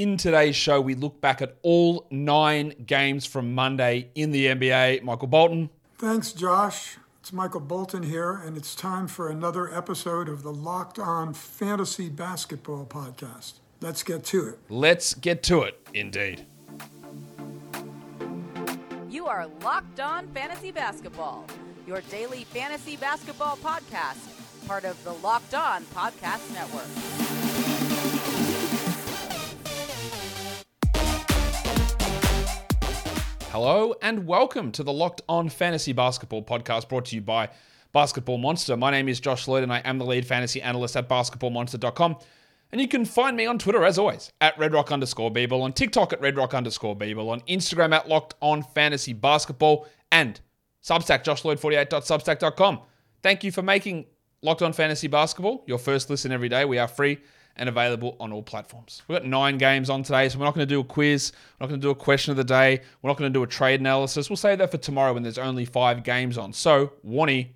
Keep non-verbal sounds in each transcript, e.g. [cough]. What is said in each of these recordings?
In today's show, we look back at all nine games from Monday in the NBA. Michael Bolton. Thanks, Josh. It's Michael Bolton here, and it's time for another episode of the Locked On Fantasy Basketball Podcast. Let's get to it. Let's get to it, indeed. You are Locked On Fantasy Basketball, your daily fantasy basketball podcast, part of the Locked On Podcast Network. Hello and welcome to the Locked On Fantasy Basketball podcast brought to you by Basketball Monster. My name is Josh Lloyd and I am the lead fantasy analyst at basketballmonster.com. And you can find me on Twitter as always at redrock underscore Beeble, on TikTok at redrock underscore Beeble, on Instagram at Locked On Fantasy Basketball, and Substack, joshloyd48.substack.com. Thank you for making Locked On Fantasy Basketball your first listen every day. We are free and available on all platforms. We've got nine games on today, so we're not going to do a quiz. We're not going to do a question of the day. We're not going to do a trade analysis. We'll save that for tomorrow when there's only five games on. So, Warnie.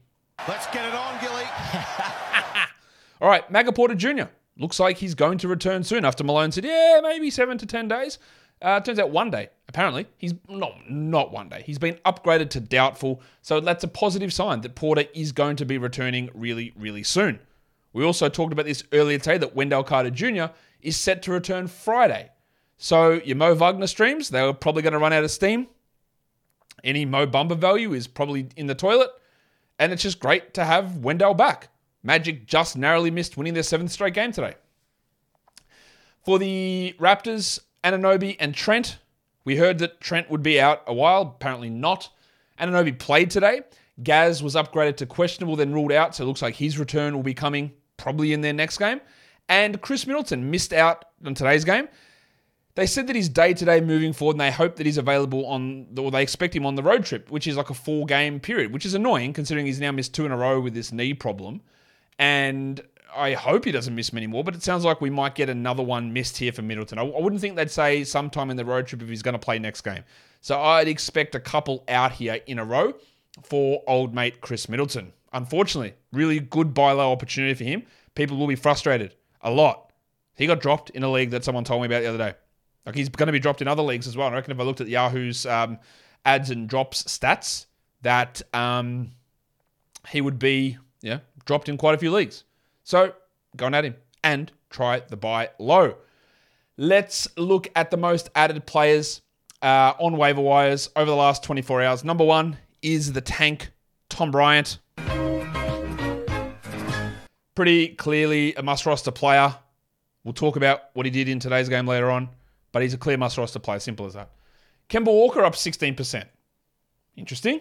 Let's get it on, Gilly. [laughs] All right, Maga Porter Jr. Looks like he's going to return soon after Malone said, yeah, maybe seven to 10 days. Uh, turns out one day, apparently. He's not, not one day. He's been upgraded to doubtful. So that's a positive sign that Porter is going to be returning really, really soon. We also talked about this earlier today that Wendell Carter Jr. is set to return Friday. So your Mo Wagner streams, they're probably going to run out of steam. Any Mo Bamba value is probably in the toilet. And it's just great to have Wendell back. Magic just narrowly missed winning their seventh straight game today. For the Raptors, Anunoby and Trent, we heard that Trent would be out a while. Apparently not. Anunoby played today. Gaz was upgraded to questionable, then ruled out. So it looks like his return will be coming probably in their next game. And Khris Middleton missed out on today's game. They said that he's day to day moving forward, and they hope that he's available on, or they expect him on the road trip, which is like a four game period, which is annoying considering he's now missed two in a row with this knee problem. And I hope he doesn't miss many more, but it sounds like we might get another one missed here for Middleton. I, I wouldn't think they'd say sometime in the road trip if he's going to play next game. So I'd expect a couple out here in a row for old mate Khris Middleton. Unfortunately, really good buy low opportunity for him. People will be frustrated a lot. He got dropped in a league that someone told me about the other day. Like he's going to be dropped in other leagues as well. And I reckon if I looked at Yahoo's um, ads and drops stats, that um, he would be yeah dropped in quite a few leagues. So going at him and try the buy low. Let's look at the most added players uh, on waiver wires over the last 24 hours. Number one is the tank, Tom Bryant. Pretty clearly a must roster player. We'll talk about what he did in today's game later on, but he's a clear must roster player. Simple as that. Kemba Walker up 16%. Interesting.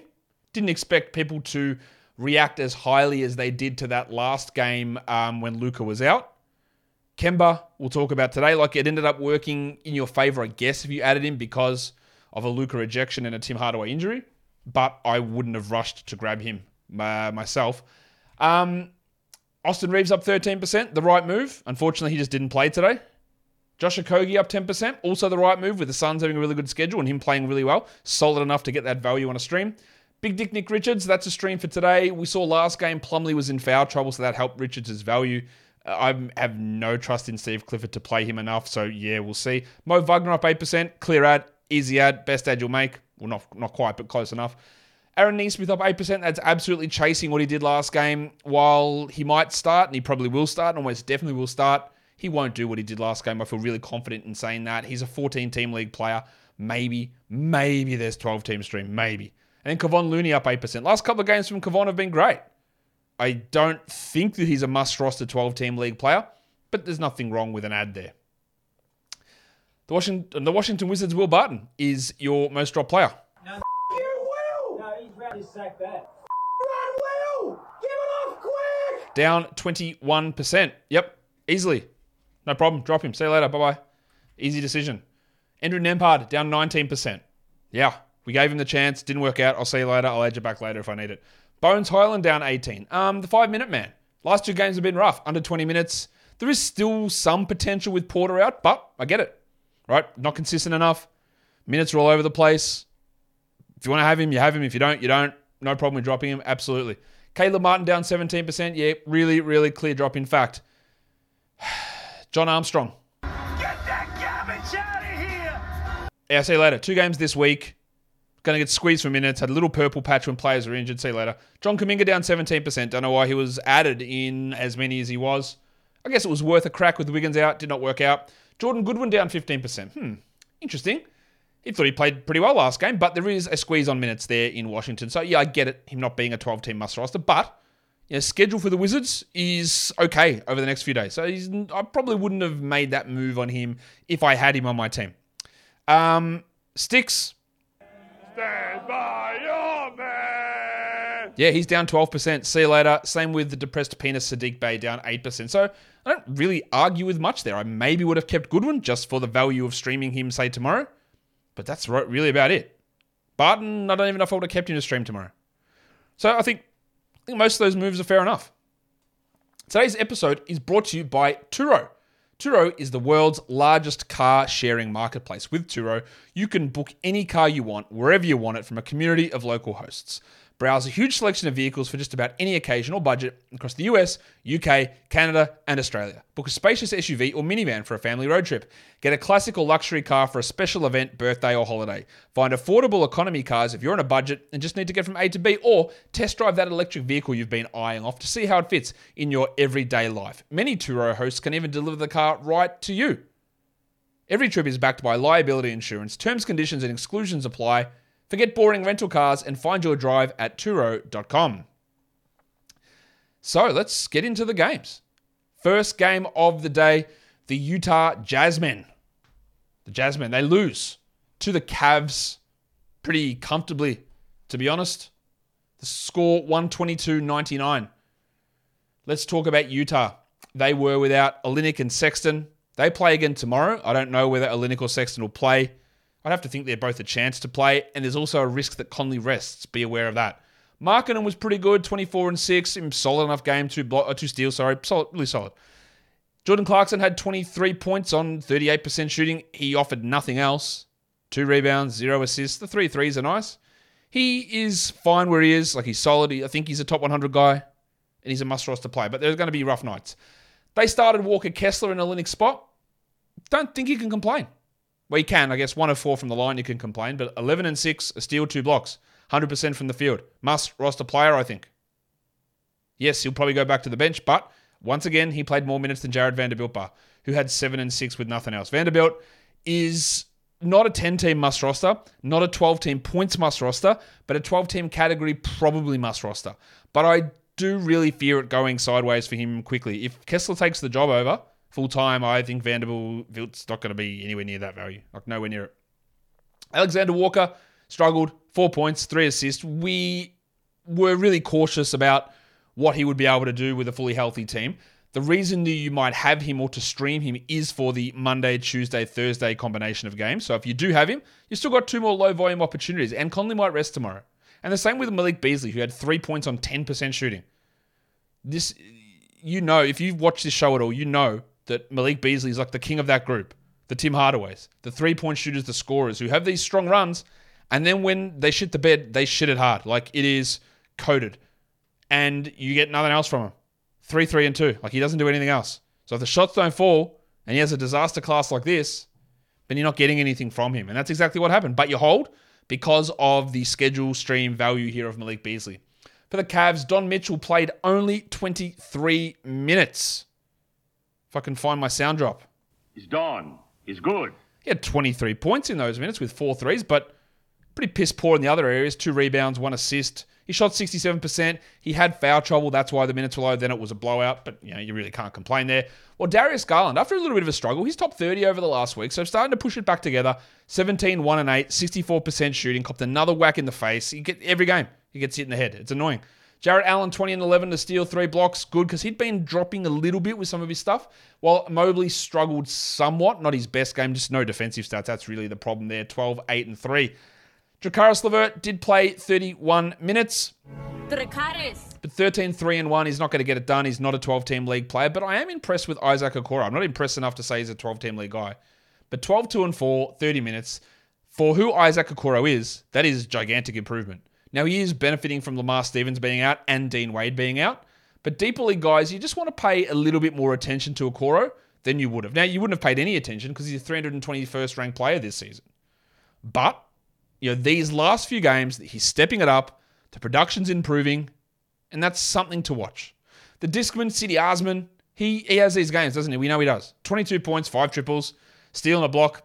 Didn't expect people to react as highly as they did to that last game um, when Luka was out. Kemba, we'll talk about today. Like it ended up working in your favor, I guess, if you added him because of a Luka ejection and a Tim Hardaway injury. But I wouldn't have rushed to grab him uh, myself. Um, Austin Reaves up 13%, the right move. Unfortunately, he just didn't play today. Josh Okogie up 10%, also the right move with the Suns having a really good schedule and him playing really well. Solid enough to get that value on a stream. Big Dick Nick Richards, that's a stream for today. We saw last game Plumlee was in foul trouble, so that helped Richards' value. Uh, I have no trust in Steve Clifford to play him enough, so yeah, we'll see. Mo Wagner up 8%, clear ad, easy ad, best ad you'll make. Well, not, not quite, but close enough. Aaron Nesmith up 8%. That's absolutely chasing what he did last game. While he might start, and he probably will start, and almost definitely will start, he won't do what he did last game. I feel really confident in saying that. He's a 14 team league player. Maybe, maybe there's 12 team stream. Maybe. And then Kevon Looney up 8%. Last couple of games from Kevon have been great. I don't think that he's a must roster 12 team league player, but there's nothing wrong with an ad there. The Washington, the Washington Wizards' Will Barton is your most dropped player. Run, Will! Off quick! Down 21%. Yep, easily. No problem. Drop him. See you later. Bye bye. Easy decision. Andrew Nembhard down 19%. Yeah, we gave him the chance. Didn't work out. I'll see you later. I'll add you back later if I need it. Bones Hyland down 18. Um, the five minute man. Last two games have been rough. Under 20 minutes. There is still some potential with Porter out, but I get it. Right? Not consistent enough. Minutes are all over the place. If you want to have him, you have him. If you don't, you don't. No problem with dropping him. Absolutely. Caleb Martin down 17%. Yeah, really, really clear drop. In fact, [sighs] John Armstrong. Get that garbage out of here. Yeah, see you later. Two games this week. Going to get squeezed for minutes. Had a little purple patch when players were injured. See you later. John Kuminga down 17%. Don't know why he was added in as many as he was. I guess it was worth a crack with Wiggins out. Did not work out. Jordan Goodwin down 15%. Hmm, interesting. He thought he played pretty well last game, but there is a squeeze on minutes there in Washington. So yeah, I get it, him not being a 12 team must roster, but you know, schedule for the Wizards is okay over the next few days. So I probably wouldn't have made that move on him if I had him on my team. Um, Sticks. Stand by your man. Yeah, he's down 12%. See you later. Same with the depressed penis Saddiq Bey down 8%. So I don't really argue with much there. I maybe would have kept Goodwin just for the value of streaming him, say, tomorrow. But that's really about it. Barton, I don't even know if I would have kept him to stream tomorrow. So I think, I think most of those moves are fair enough. Today's episode is brought to you by Turo. Turo is the world's largest car sharing marketplace. With Turo, you can book any car you want, wherever you want it, from a community of local hosts. Browse a huge selection of vehicles for just about any occasion or budget across the US, UK, Canada, and Australia. Book a spacious SUV or minivan for a family road trip. Get a classic or luxury car for a special event, birthday, or holiday. Find affordable economy cars if you're on a budget and just need to get from A to B, or test drive that electric vehicle you've been eyeing off to see how it fits in your everyday life. Many Turo hosts can even deliver the car right to you. Every trip is backed by liability insurance. Terms, conditions, and exclusions apply. Forget boring rental cars and find your drive at Turo.com. So let's get into the games. First game of the day the Utah Jazzmen. The Jazzmen, they lose to the Cavs pretty comfortably, to be honest. The score 122 99. Let's talk about Utah. They were without Olynyk and Sexton. They play again tomorrow. I don't know whether Olynyk or Sexton will play. I'd have to think they're both a chance to play, and there's also a risk that Conley rests. Be aware of that. Markkanen was pretty good, 24 and 6, solid enough game, two, block, uh, two steals, sorry, solid, really solid. Jordan Clarkson had 23 points on 38% shooting. He offered nothing else. Two rebounds, zero assists. The three threes are nice. He is fine where he is. Like he's solid. I think he's a top 100 guy, and he's a must roster play. But there's going to be rough nights. They started Walker Kessler in Olynyk's spot. Don't think he can complain. Well, you can. I guess one of four from the line, you can complain. But 11 and 6, a steal, two blocks. 100% from the field. Must roster player, I think. Yes, he'll probably go back to the bench, but once again, he played more minutes than Jarred Vanderbilt Bar, who had 7 and 6 with nothing else. Vanderbilt is not a 10 team must roster, not a 12 team points must roster, but a 12 team category probably must roster. But I do really fear it going sideways for him quickly. If Kessler takes the job over, full time, I think Vanderbilt's not going to be anywhere near that value. Like nowhere near it. Alexander Walker struggled, four points, three assists. We were really cautious about what he would be able to do with a fully healthy team. The reason that you might have him or to stream him is for the Monday, Tuesday, Thursday combination of games. So if you do have him, you've still got two more low volume opportunities, and Conley might rest tomorrow. And the same with Malik Beasley, who had three points on 10% shooting. This, you know, if you've watched this show at all, you know that Malik Beasley is like the king of that group, the Tim Hardaways, the three point shooters, the scorers who have these strong runs. And then when they shit the bed, they shit it hard. Like it is coded. And you get nothing else from him. Three, three, and two. Like he doesn't do anything else. So if the shots don't fall and he has a disaster class like this, then you're not getting anything from him. And that's exactly what happened. But you hold because of the schedule stream value here of Malik Beasley. For the Cavs, Don Mitchell played only 23 minutes. If I can find my sound drop. He's done. He's good. He had 23 points in those minutes with four threes, but pretty piss poor in the other areas. Two rebounds, one assist. He shot 67%. He had foul trouble. That's why the minutes were low. Then it was a blowout, but you know, you really can't complain there. Well, Darius Garland, after a little bit of a struggle, he's top 30 over the last week, so starting to push it back together. 17, 1 and 8, 64% shooting, copped another whack in the face. He get every game. He gets hit in the head. It's annoying. Jarrett Allen, 20 and 11 to steal three blocks. Good because he'd been dropping a little bit with some of his stuff. While Mobley struggled somewhat. Not his best game, just no defensive stats. That's really the problem there. 12, 8, and 3. Dracaris Levert did play 31 minutes. Dracaris. But 13, 3, and 1, he's not going to get it done. He's not a 12 team league player. But I am impressed with Isaac Okoro. I'm not impressed enough to say he's a 12 team league guy. But 12, 2, and 4, 30 minutes. For who Isaac Okoro is, that is gigantic improvement. Now, he is benefiting from Lamar Stevens being out and Dean Wade being out. But deeper league guys, you just want to pay a little bit more attention to Okoro than you would have. Now, you wouldn't have paid any attention because he's a 321st ranked player this season. But, you know, these last few games, he's stepping it up, the production's improving, and that's something to watch. The Discman, Cedi Osman, he, he has these games, doesn't he? We know he does. 22 points, five triples, stealing a block,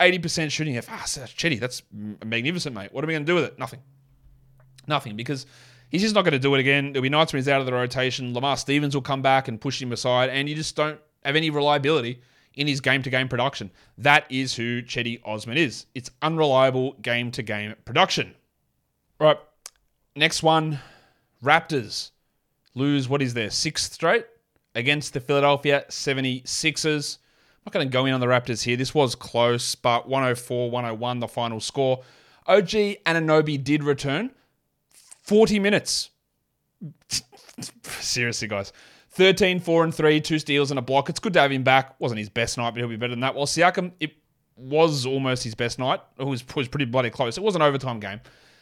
80% shooting. Ah, that's Chetty, that's magnificent, mate. What are we going to do with it? Nothing. Nothing, because he's just not going to do it again. There'll be nights when he's out of the rotation. Lamar Stevens will come back and push him aside, and you just don't have any reliability in his game to game production. That is who Cedi Osman is. It's unreliable game to game production. Right. Next one Raptors lose, what is their sixth straight against the Philadelphia 76ers. I'm not going to go in on the Raptors here. This was close, but 104 101, the final score. OG Anunoby did return. 40 minutes. [laughs] Seriously, guys. 13, 4 and 3, two steals and a block. It's good to have him back. Wasn't his best night, but he'll be better than that. While Siakam, it was almost his best night. It was, was pretty bloody close. It was an overtime game.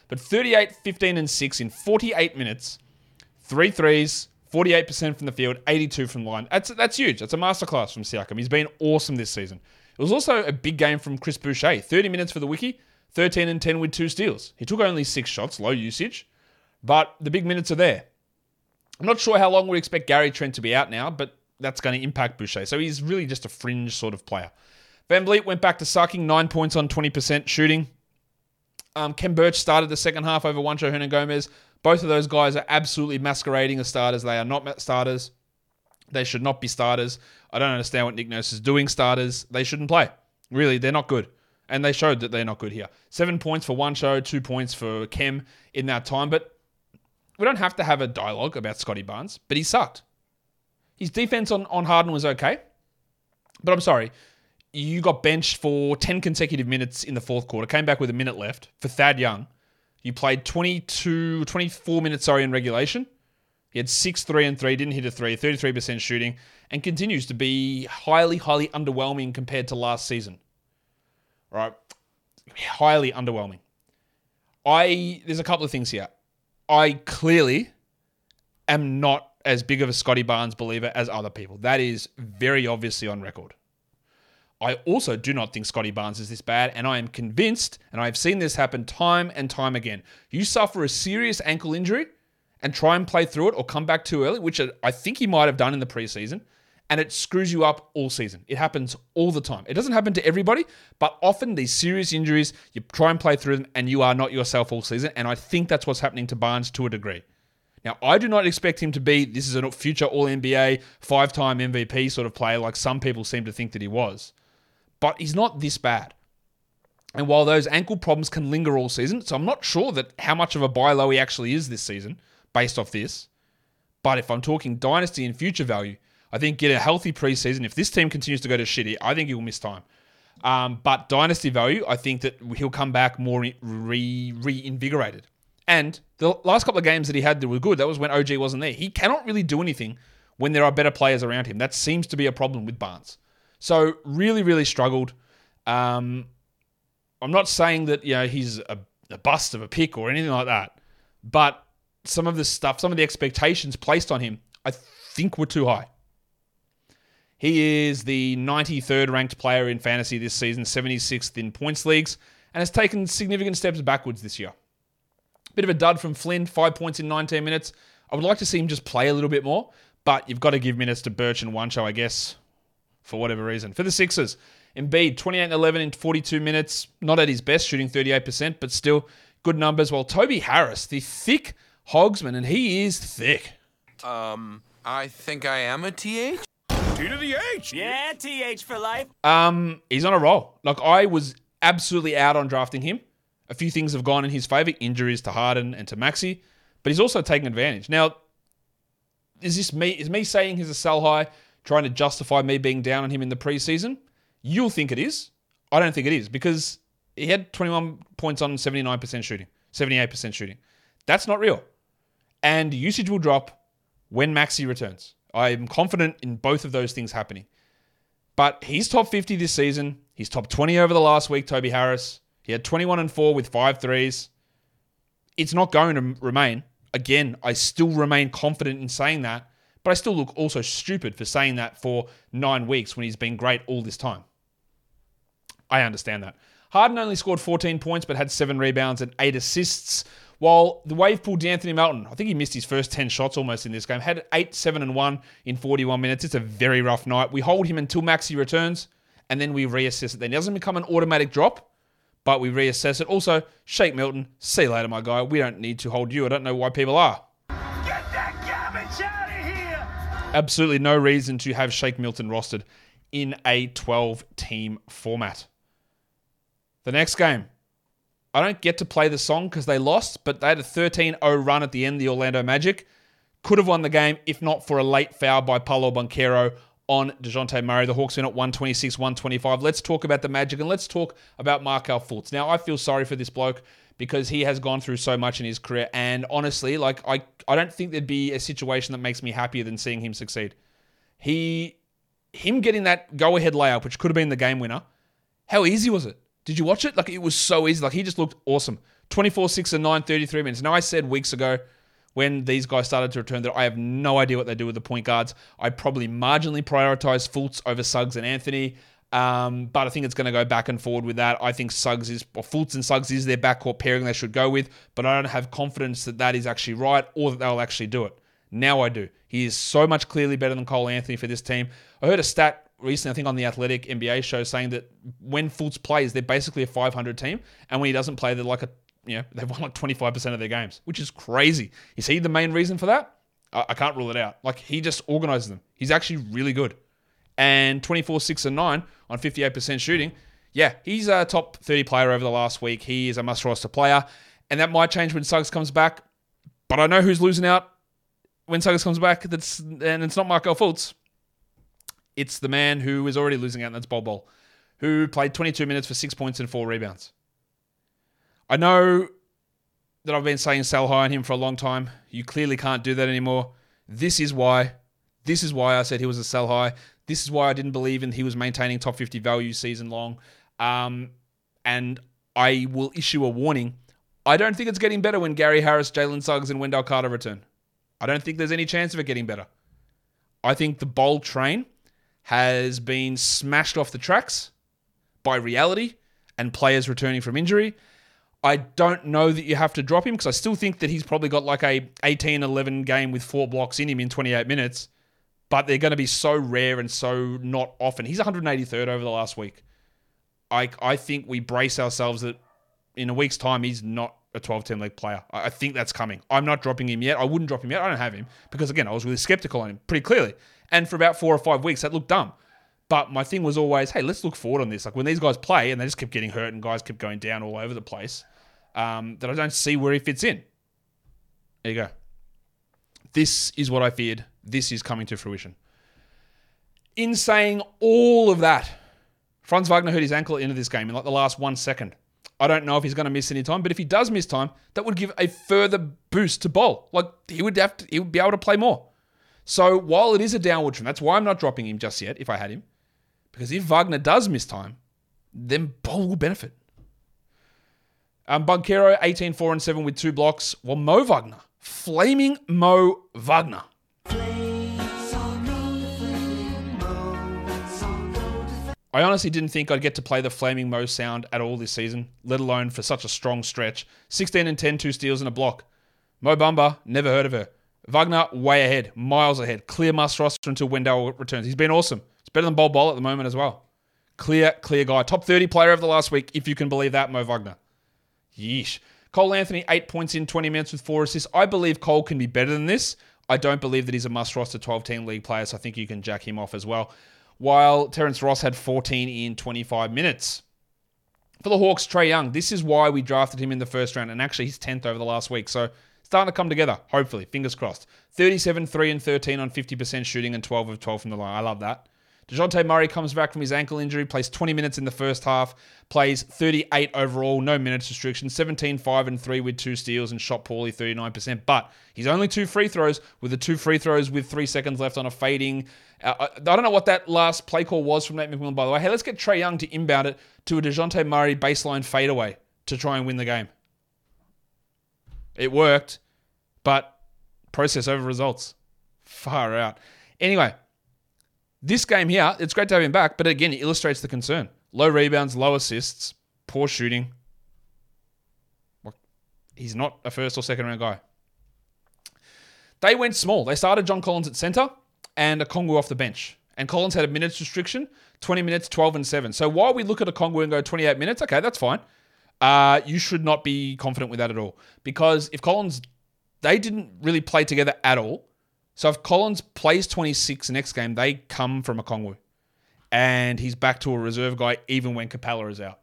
But 38, 15, and 6 in 48 minutes, three threes, 48% from the field, 82 from the line. That's that's huge. That's a masterclass from Siakam. He's been awesome this season. It was also a big game from Chris Boucher. 30 minutes for the wiki, 13 and 10 with two steals. He took only six shots, low usage, but the big minutes are there. I'm not sure how long we expect Gary Trent to be out now, but that's going to impact Boucher. So he's really just a fringe sort of player. VanVleet went back to sucking, nine points on 20% shooting. Um, Khem Birch started the second half over Juancho Hernangomez. Both of those guys are absolutely masquerading as starters. They are not starters. They should not be starters. I don't understand what Nick Nurse is doing starters. They shouldn't play. Really, they're not good. And they showed that they're not good here. Seven points for Juancho, two points for Khem in that time. But we don't have to have a dialogue about Scottie Barnes, but he sucked. His defense on, on Harden was okay. But I'm sorry, you got benched for 10 consecutive minutes in the fourth quarter, came back with a minute left for Thad Young. You played 22, 24 minutes, sorry, in regulation. He had 6 3 and 3, didn't hit a 3, 33% shooting, and continues to be highly, highly underwhelming compared to last season. Right? Highly underwhelming. I there's a couple of things here. I clearly am not as big of a Scottie Barnes believer as other people. That is very obviously on record. I also do not think Scottie Barnes is this bad, and I am convinced, and I've seen this happen time and time again. You suffer a serious ankle injury and try and play through it or come back too early, which I think he might have done in the preseason, and it screws you up all season. It happens all the time. It doesn't happen to everybody, but often these serious injuries, you try and play through them, and you are not yourself all season, and I think that's what's happening to Barnes to a degree. Now, I do not expect him to be this is a future All NBA, five time MVP sort of player like some people seem to think that he was but he's not this bad. And while those ankle problems can linger all season, so I'm not sure that how much of a buy low he actually is this season based off this. But if I'm talking dynasty and future value, I think get a healthy preseason. If this team continues to go to shitty, I think he'll miss time. Um, but dynasty value, I think that he'll come back more re- reinvigorated. And the last couple of games that he had that were good, that was when OG wasn't there. He cannot really do anything when there are better players around him. That seems to be a problem with Barnes. So really, really struggled. Um, I'm not saying that you know he's a, a bust of a pick or anything like that, but some of the stuff, some of the expectations placed on him, I think were too high. He is the 93rd ranked player in fantasy this season, 76th in points leagues, and has taken significant steps backwards this year. Bit of a dud from Flynn, five points in 19 minutes. I would like to see him just play a little bit more, but you've got to give minutes to Birch and Juancho, I guess for whatever reason. For the Sixers, Embiid, 28 and 11 in 42 minutes. Not at his best, shooting 38%, but still good numbers. While Toby Harris, the thick hogsman, and he is thick. Um, I think I am a TH. T to the H. Yeah, TH for life. Um, he's on a roll. Like I was absolutely out on drafting him. A few things have gone in his favor: injuries to Harden and to Maxey, but he's also taking advantage. Now, is this me? Is me saying he's a sell high? trying to justify me being down on him in the preseason, you'll think it is. I don't think it is because he had 21 points on 79% shooting, 78% shooting. That's not real. And usage will drop when Maxey returns. I'm confident in both of those things happening. But he's top 50 this season. He's top 20 over the last week, Toby Harris. He had 21 and 4 with five threes. It's not going to remain. Again, I still remain confident in saying that But I still look also stupid for saying that for nine weeks when he's been great all this time. I understand that. Harden only scored 14 points but had seven rebounds and eight assists. While the wave pulled De'Anthony Melton, I think he missed his first 10 shots almost in this game, had 8, 7, and 1 in 41 minutes. It's a very rough night. We hold him until Maxey returns, and then we reassess it. Then it doesn't become an automatic drop, but we reassess it. Also, Shake Milton, see you later, my guy. We don't need to hold you. I don't know why people are. Get that garbage out of here! Absolutely no reason to have Shake Milton rostered in a 12 team format. The next game, I don't get to play the song because they lost, but they had a 13 0 run at the end, the Orlando Magic. Could have won the game if not for a late foul by Paolo Banchero on DeJounte Murray. The Hawks win at 126 125. Let's talk about the Magic and let's talk about Markelle Fultz. Now, I feel sorry for this bloke because he has gone through so much in his career. And honestly, like, I, I don't think there'd be a situation that makes me happier than seeing him succeed. He, him getting that go ahead layup, which could have been the game winner, how easy was it? Did you watch it? Like it was so easy. Like he just looked awesome. 24, 6, and 9, 33 minutes. Now I said weeks ago when these guys started to return that I have no idea what they do with the point guards. I probably marginally prioritize Fultz over Suggs and Anthony. Um, but I think it's going to go back and forward with that. I think Suggs is, or Fultz and Suggs is their backcourt pairing they should go with, but I don't have confidence that that is actually right or that they'll actually do it. Now I do. He is so much clearly better than Cole Anthony for this team. I heard a stat recently, I think on the Athletic NBA show, saying that when Fultz plays, they're basically a 500 team, and when he doesn't play, they're like a you know they've won like 25% of their games, which is crazy. Is he the main reason for that? I, I can't rule it out. Like he just organizes them. He's actually really good. And 24, 6, and 9 on 58% shooting. Yeah, he's a top 30 player over the last week. He is a must roster player. And that might change when Suggs comes back. But I know who's losing out when Suggs comes back. That's and it's not Markelle Fultz. It's the man who is already losing out, and that's Bol Bol, who played 22 minutes for six points and four rebounds. I know that I've been saying sell high on him for a long time. You clearly can't do that anymore. This is why. This is why I said he was a sell high. This is why I didn't believe in he was maintaining top 50 value season long. Um, and I will issue a warning. I don't think it's getting better when Gary Harris, Jalen Suggs, and Wendell Carter return. I don't think there's any chance of it getting better. I think the bold train has been smashed off the tracks by reality and players returning from injury. I don't know that you have to drop him because I still think that he's probably got like a 18-11 game with four blocks in him in 28 minutes, but they're going to be so rare and so not often. He's 183rd over the last week. I I think we brace ourselves that in a week's time he's not a 12-10 league player. I, I think that's coming. I'm not dropping him yet. I wouldn't drop him yet. I don't have him because again I was really skeptical on him pretty clearly. And for about four or five weeks, that looked dumb. But my thing was always, hey, let's look forward on this. Like when these guys play and they just kept getting hurt and guys kept going down all over the place, um, that I don't see where he fits in. There you go. This is what I feared. This is coming to fruition. In saying all of that, Franz Wagner hurt his ankle of this game in like the last one second. I don't know if he's going to miss any time, but if he does miss time, that would give a further boost to Bol. Like he would have to, he would be able to play more. So while it is a downward trend, that's why I'm not dropping him just yet if I had him. Because if Wagner does miss time, then Bol will benefit. Um, Banchero, 18, 4, and 7 with two blocks. Well, Mo Wagner. Flaming Mo Wagner. I honestly didn't think I'd get to play the Flaming Mo sound at all this season, let alone for such a strong stretch. 16 and 10, two steals and a block. Mo Bamba, never heard of her. Wagner, way ahead, miles ahead. Clear must roster until Wendell returns. He's been awesome. It's better than Bol Bol at the moment as well. Clear, clear guy. Top 30 player of the last week, if you can believe that, Mo Wagner. Yeesh. Cole Anthony, eight points in 20 minutes with four assists. I believe Cole can be better than this. I don't believe that he's a must roster 12 team league player, so I think you can jack him off as well. While Terrence Ross had 14 in 25 minutes. For the Hawks, Trae Young, this is why we drafted him in the first round, and actually he's 10th over the last week. So starting to come together, hopefully. Fingers crossed. 37, 3, and 13 on 50% shooting and 12 of 12 from the line. I love that. DeJounte Murray comes back from his ankle injury, plays 20 minutes in the first half, plays 38 overall, no minutes restriction, 17, 5, and 3 with two steals, and shot poorly 39%. But he's only two free throws, with the two free throws with three seconds left on a fading. Uh, I don't know what that last play call was from Nate McMillan, by the way. Hey, let's get Trae Young to inbound it to a DeJounte Murray baseline fadeaway to try and win the game. It worked, but process over results. Far out. Anyway, this game here, it's great to have him back, but again, it illustrates the concern. Low rebounds, low assists, poor shooting. He's not a first or second round guy. They went small. They started John Collins at center and Okongwu off the bench. And Collins had a minutes restriction 20 minutes, 12 and 7. So while we look at Okongwu and go 28 minutes, okay, that's fine. Uh, you should not be confident with that at all. Because if Collins, they didn't really play together at all. So if Collins plays 26 next game, they come from Okongwu. And he's back to a reserve guy even when Capela is out.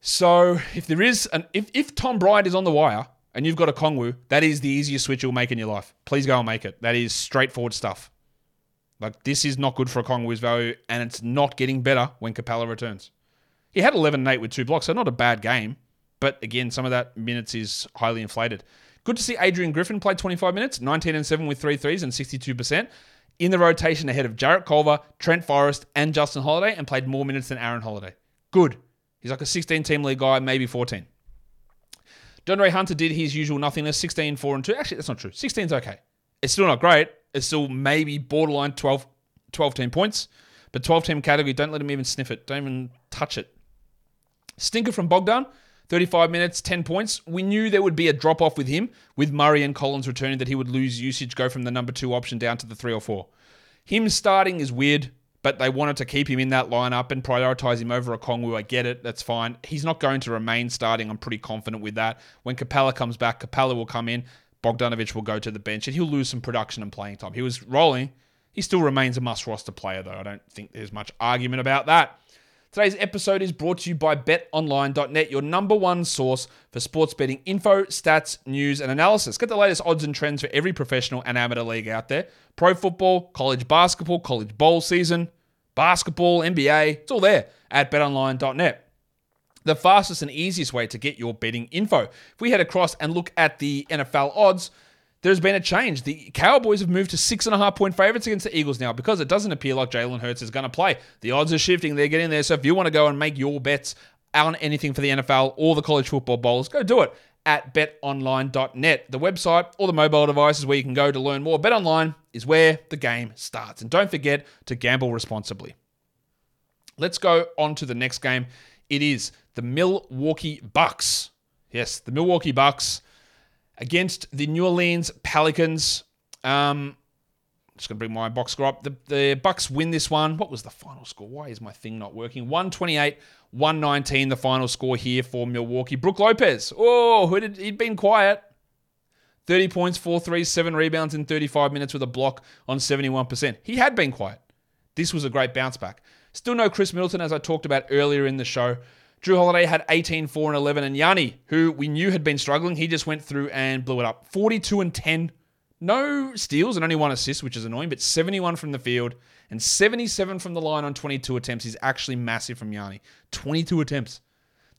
So if there is an if, if Tom Bryant is on the wire and you've got Okongwu, that is the easiest switch you'll make in your life. Please go and make it. That is straightforward stuff. Like this is not good for Okongwu's value, and it's not getting better when Capela returns. He had 11 and 8 with two blocks, so not a bad game. But again, some of that minutes is highly inflated. Good to see Adrian Griffin play 25 minutes, 19 and 7 with three threes and 62%. In the rotation ahead of Jarrett Culver, Trent Forrest, and Justin Holiday, and played more minutes than Aaron Holiday. Good. He's like a 16 team league guy, maybe 14. DeAndre Hunter did his usual nothingness, 16, 4, and 2. Actually, that's not true. 16's okay. It's still not great. It's still maybe borderline 12, 12 team points. But 12 team category, don't let him even sniff it. Don't even touch it. Stinker from Bogdan, 35 minutes, 10 points. We knew there would be a drop off with him, with Murray and Collins returning, that he would lose usage, go from the number two option down to the three or four. Him starting is weird, but they wanted to keep him in that lineup and prioritize him over Okongwu. I get it. That's fine. He's not going to remain starting. I'm pretty confident with that. When Capela comes back, Capela will come in. Bogdanovic will go to the bench and he'll lose some production and playing time. He was rolling. He still remains a must roster player, though. I don't think there's much argument about that. Today's episode is brought to you by betonline.net, your number one source for sports betting info, stats, news, and analysis. Get the latest odds and trends for every professional and amateur league out there pro football, college basketball, college bowl season, basketball, NBA. It's all there at betonline.net. The fastest and easiest way to get your betting info. If we head across and look at the NFL odds, there's been a change. The Cowboys have moved to six and a half point favorites against the Eagles now because it doesn't appear like Jalen Hurts is going to play. The odds are shifting. They're getting there. So if you want to go and make your bets on anything for the NFL or the college football bowls, go do it at betonline.net, the website or the mobile devices where you can go to learn more. BetOnline is where the game starts. And don't forget to gamble responsibly. Let's go on to the next game. It is the Milwaukee Bucks. Yes, the Milwaukee Bucks against the New Orleans Pelicans. Um, just gonna bring my box score up. The, the Bucks win this one. What was the final score? Why is my thing not working? 128, 119, the final score here for Milwaukee. Brooke Lopez. Oh, who did, he'd been quiet. 30 points, 4 threes, 7 rebounds in 35 minutes with a block on 71%. He had been quiet. This was a great bounce back. Still no Khris Middleton, as I talked about earlier in the show. Jrue Holiday had 18, 4, and 11. And Yanni, who we knew had been struggling, he just went through and blew it up. 42 and 10. No steals and only one assist, which is annoying, but 71 from the field and 77 from the line on 22 attempts is actually massive from Yanni. 22 attempts.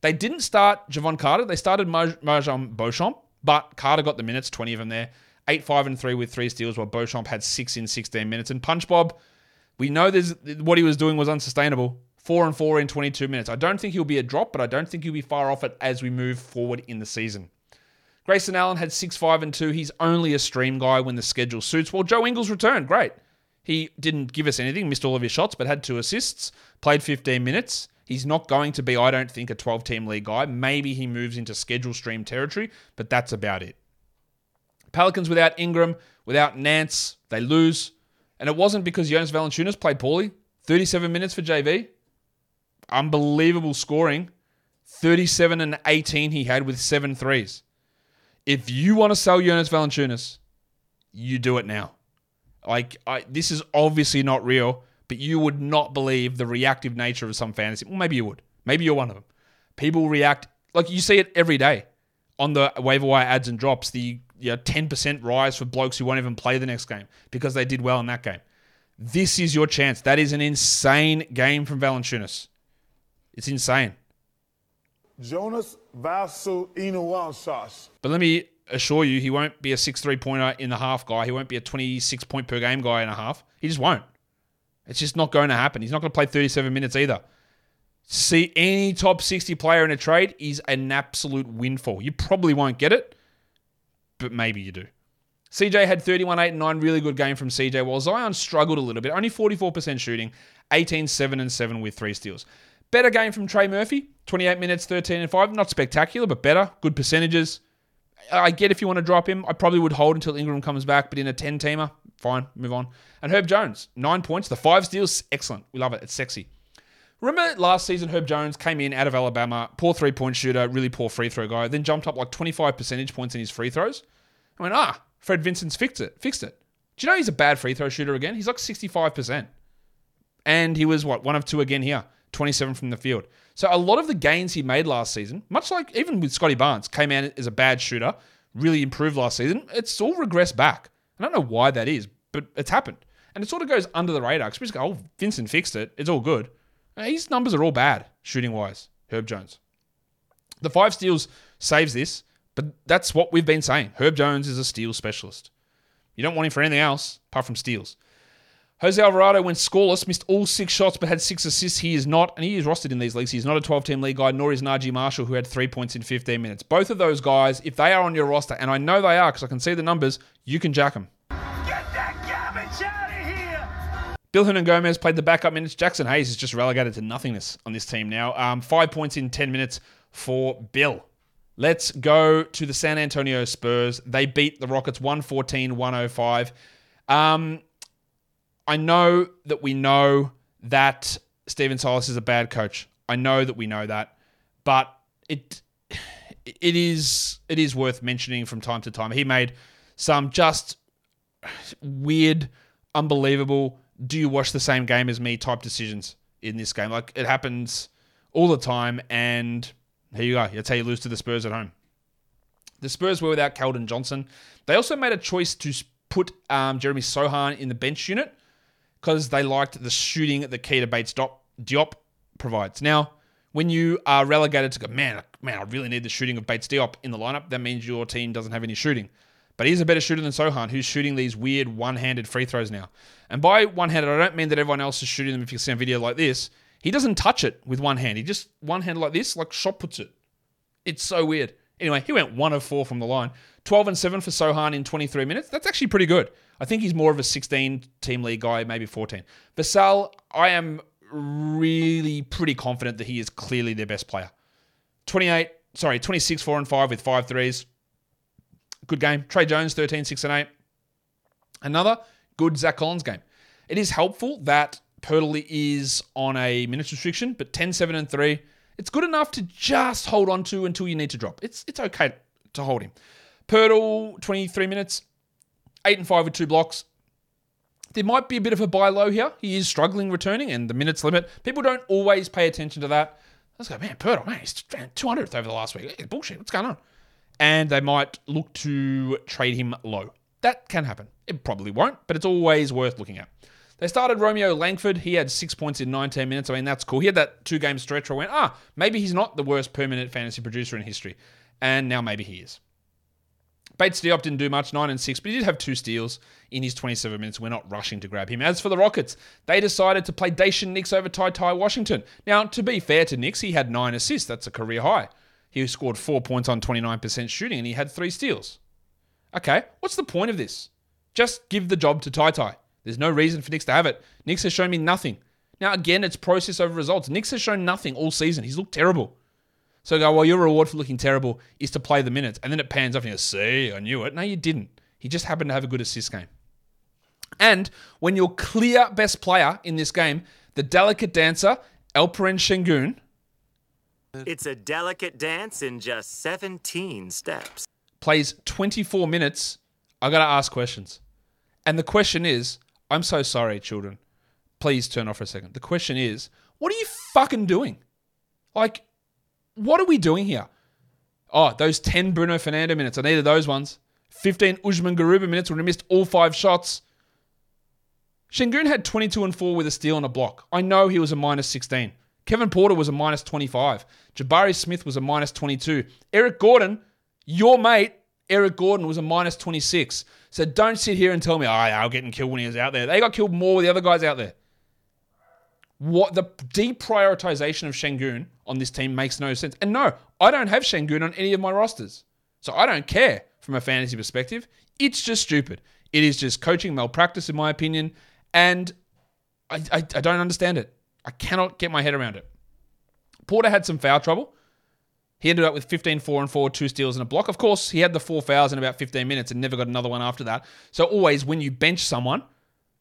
They didn't start Jevon Carter. They started MarJon Beauchamp, but Carter got the minutes, 20 of them there. 8, 5, and 3 with three steals, while Beauchamp had 6 in 16 minutes. And Punch Bob, we know there's, what he was doing was unsustainable. 4 and 4 in 22 minutes. I don't think he'll be a drop, but I don't think he'll be far off it as we move forward in the season. Grayson Allen had 6, 5, and 2. He's only a stream guy when the schedule suits. Well, Joe Ingles returned. Great. He didn't give us anything, missed all of his shots, but had two assists, played 15 minutes. He's not going to be, I don't think, a 12 team league guy. Maybe he moves into schedule stream territory, but that's about it. Pelicans without Ingram, without Nance, they lose. And it wasn't because Jonas Valanciunas played poorly. 37 minutes for JV. Unbelievable scoring. 37 and 18 he had with seven threes. If you want to sell Jonas Valanciunas, you do it now. Like I, this is obviously not real, but you would not believe the reactive nature of some fantasy. Well, maybe you would. Maybe you're one of them. People react like you see it every day on the waiver wire ads and drops. The you know, 10% rise for blokes who won't even play the next game because they did well in that game. This is your chance. That is an insane game from Valanciunas. It's insane. Jonas Vasu Inuwansas. But let me assure you, he won't be a 6 3 pointer in the half guy. He won't be a 26 point per game guy in a half. He just won't. It's just not going to happen. He's not going to play 37 minutes either. See any top 60 player in a trade is an absolute windfall. You probably won't get it, but maybe you do. CJ had 31, 8, and 9. Really good game from CJ, while Zion struggled a little bit. Only 44% shooting, 18, 7, and 7 with three steals. Better game from Trey Murphy, 28 minutes, 13 and 5. Not spectacular, but better. Good percentages. I get if you want to drop him. I probably would hold until Ingram comes back, but in a 10 teamer, fine, move on. And Herb Jones, nine points. The five steals, excellent. We love it. It's sexy. Remember last season, Herb Jones came in out of Alabama, poor three point shooter, really poor free throw guy, then jumped up like 25 percentage points in his free throws. I went, ah, Fred Vinson's fixed it. Fixed it. Do you know he's a bad free throw shooter again? He's like 65%. And he was what, one of two again here, 27 from the field. So a lot of the gains he made last season, much like even with Scottie Barnes, came out as a bad shooter, really improved last season. It's all regressed back. I don't know why that is, but it's happened. And it sort of goes under the radar. Because we just go, oh, Vinson fixed it. It's all good. Uh, his numbers are all bad, shooting wise. Herb Jones. The five steals saves this, but that's what we've been saying. Herb Jones is a steal specialist. You don't want him for anything else apart from steals. Jose Alvarado went scoreless, missed all six shots, but had six assists. He is not, and he is rostered in these leagues. He's not a 12 team league guy, nor is Naji Marshall, who had three points in 15 minutes. Both of those guys, if they are on your roster, and I know they are because I can see the numbers, you can jack them. Get that garbage out of here! Bill Hernan Gomez played the backup minutes. Jaxson Hayes is just relegated to nothingness on this team now. Um, five points in 10 minutes for Bill. Let's go to the San Antonio Spurs. They beat the Rockets 114 105. Um, I know that we know that Stephen Silas is a bad coach. I know that we know that, but it it is it is worth mentioning from time to time. He made some just weird, unbelievable. Do you watch the same game as me? Type decisions in this game. Like it happens all the time, and here you go. That's how you lose to the Spurs at home. The Spurs were without Keldon Johnson. They also made a choice to put um, Jeremy Sochan in the bench unit because they liked the shooting that Keita Bates Diop provides. Now, when you are relegated to go, man, man, I really need the shooting of Bates Diop in the lineup, that means your team doesn't have any shooting. But he's a better shooter than Sochan, who's shooting these weird one-handed free throws now. And by one-handed, I don't mean that everyone else is shooting them if you see a video like this. He doesn't touch it with one hand. He just one hand like this, like shot puts it. It's so weird. Anyway, he went one of four from the line. 12 and 7 for Sochan in 23 minutes. That's actually pretty good. I think he's more of a 16 team league guy, maybe 14. Vassell, I am really pretty confident that he is clearly their best player. 28, sorry, 26, 4 and 5 with five threes. Good game. Tre Jones, 13, 6 and 8. Another good Zach Collins game. It is helpful that Poeltl is on a minutes restriction, but 10, 7 and 3. It's good enough to just hold on to until you need to drop. It's it's okay to hold him. Poeltl, 23 minutes, 8 and 5 with two blocks. There might be a bit of a buy low here. He is struggling returning and the minutes limit. People don't always pay attention to that. Let's go, man, Poeltl, man, he's 200th over the last week. Bullshit. What's going on? And they might look to trade him low. That can happen. It probably won't, but it's always worth looking at. They started Romeo Langford. He had six points in 19 minutes. I mean, that's cool. He had that two game stretch where I went, ah, maybe he's not the worst permanent fantasy producer in history. And now maybe he is. Bates Diop didn't do much, 9 and 6, but he did have two steals in his 27 minutes. We're not rushing to grab him. As for the Rockets, they decided to play Daishen Nix over Ty Ty Washington. Now, to be fair to Nix, he had nine assists. That's a career high. He scored four points on 29% shooting and he had three steals. Okay, what's the point of this? Just give the job to Ty Ty. There's no reason for Nix to have it. Nix has shown me nothing. Now, again, it's process over results. Nix has shown nothing all season. He's looked terrible. So go, well, your reward for looking terrible is to play the minutes. And then it pans off and you go, see, I knew it. No, you didn't. He just happened to have a good assist game. And when your clear best player in this game, the delicate dancer, Alperen Sengun. It's a delicate dance in just 17 steps. Plays 24 minutes. I got to ask questions. And the question is I'm so sorry, children. Please turn off for a second. The question is what are you fucking doing? Like, what are we doing here? Oh, those 10 Bruno Fernando minutes. I needed those ones. 15 Usman Garuba minutes when he missed all five shots. Sengun had 22 and 4 with a steal and a block. I know he was a minus 16. Kevin Porter was a minus 25. Jabari Smith was a minus 22. Eric Gordon, your mate, Eric Gordon was a minus 26. So don't sit here and tell me, oh, yeah, getting killed when he was out there. They got killed more with the other guys out there. What the deprioritization of Sengun on this team makes no sense. And no, I don't have Sengun on any of my rosters. So I don't care from a fantasy perspective. It's just stupid. It is just coaching malpractice, in my opinion, and I, I, I don't understand it. I cannot get my head around it. Porter had some foul trouble. He ended up with 15, 4 and 4, two steals and a block. Of course, he had the four fouls in about 15 minutes and never got another one after that. So, always when you bench someone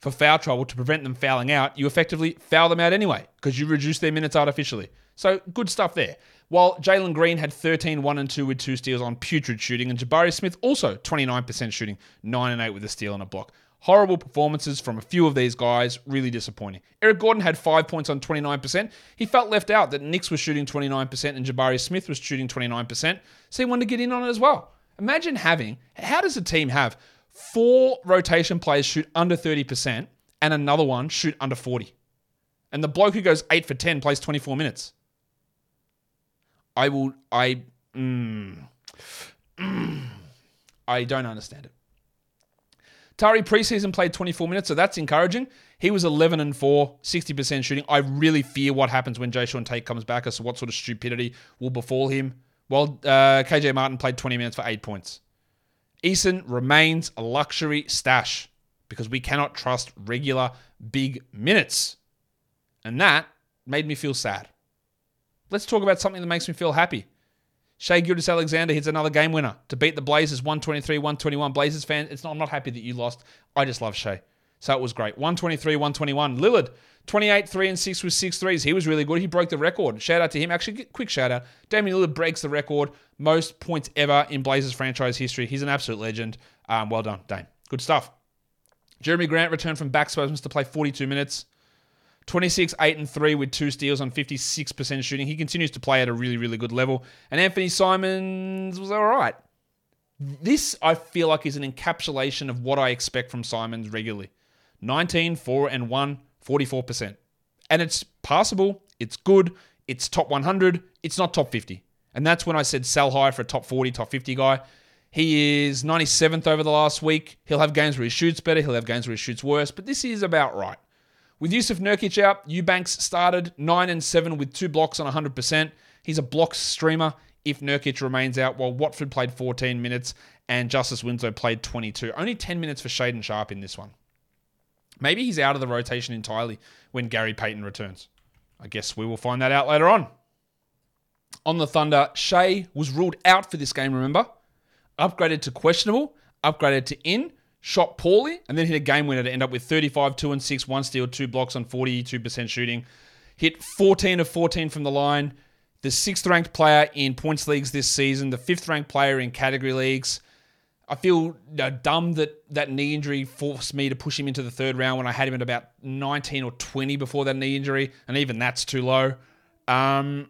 for foul trouble to prevent them fouling out, you effectively foul them out anyway because you reduce their minutes artificially. So, good stuff there. While Jalen Green had 13, 1 and 2 with two steals on putrid shooting, and Jabari Smith also 29% shooting, 9 and 8 with a steal and a block. Horrible performances from a few of these guys, really disappointing. Eric Gordon had five points on 29%. He felt left out that Nix was shooting 29% and Jabari Smith was shooting 29%, so he wanted to get in on it as well. Imagine having, how does a team have four rotation players shoot under 30% and another one shoot under 40? And the bloke who goes 8 for 10 plays 24 minutes. I will, I, mm, mm, I don't understand it. Tari Eason played 24 minutes, so that's encouraging. He was 11 and 4, 60% shooting. I really fear what happens when Jae'Sean Tate comes back as to what sort of stupidity will befall him. Well, uh, KJ Martin played 20 minutes for 8 points. Eason remains a luxury stash because we cannot trust regular big minutes. And that made me feel sad. Let's talk about something that makes me feel happy. Shai Gilgeous-Alexander hits another game winner to beat the Blazers 123 121. Blazers fan, it's not, I'm not happy that you lost. I just love Shai. So it was great. 123 121. Lillard, 28 3 and 6 with six threes. He was really good. He broke the record. Shout out to him. Actually, quick shout out. Damian Lillard breaks the record. Most points ever in Blazers franchise history. He's an absolute legend. Um, well done, Dame. Good stuff. Jerami Grant returned from back spasms to play 42 minutes. 26, 8, and 3 with two steals on 56% shooting. He continues to play at a really, really good level. And Anfernee Simons was all right. This, I feel like, is an encapsulation of what I expect from Simons regularly 19, 4, and 1, 44%. And it's passable, it's good, it's top 100, it's not top 50. And that's when I said sell high for a top 40, top 50 guy. He is 97th over the last week. He'll have games where he shoots better, he'll have games where he shoots worse, but this is about right. With Yusuf Nurkic out, Eubanks started 9 and 7 with two blocks on 100%. He's a block streamer if Nurkic remains out, while Watford played 14 minutes and Justice Winslow played 22. Only 10 minutes for Shaedon Sharpe in this one. Maybe he's out of the rotation entirely when Gary Payton returns. I guess we will find that out later on. On the Thunder, Shai was ruled out for this game, remember? Upgraded to questionable, upgraded to in, shot poorly, and then hit a game winner to end up with 35, 2 and 6, one steal, two blocks on 42% shooting. Hit 14 of 14 from the line. The sixth ranked player in points leagues this season, the fifth ranked player in category leagues. I feel dumb that that knee injury forced me to push him into the third round when I had him at about 19 or 20 before that knee injury, and even that's too low. Um,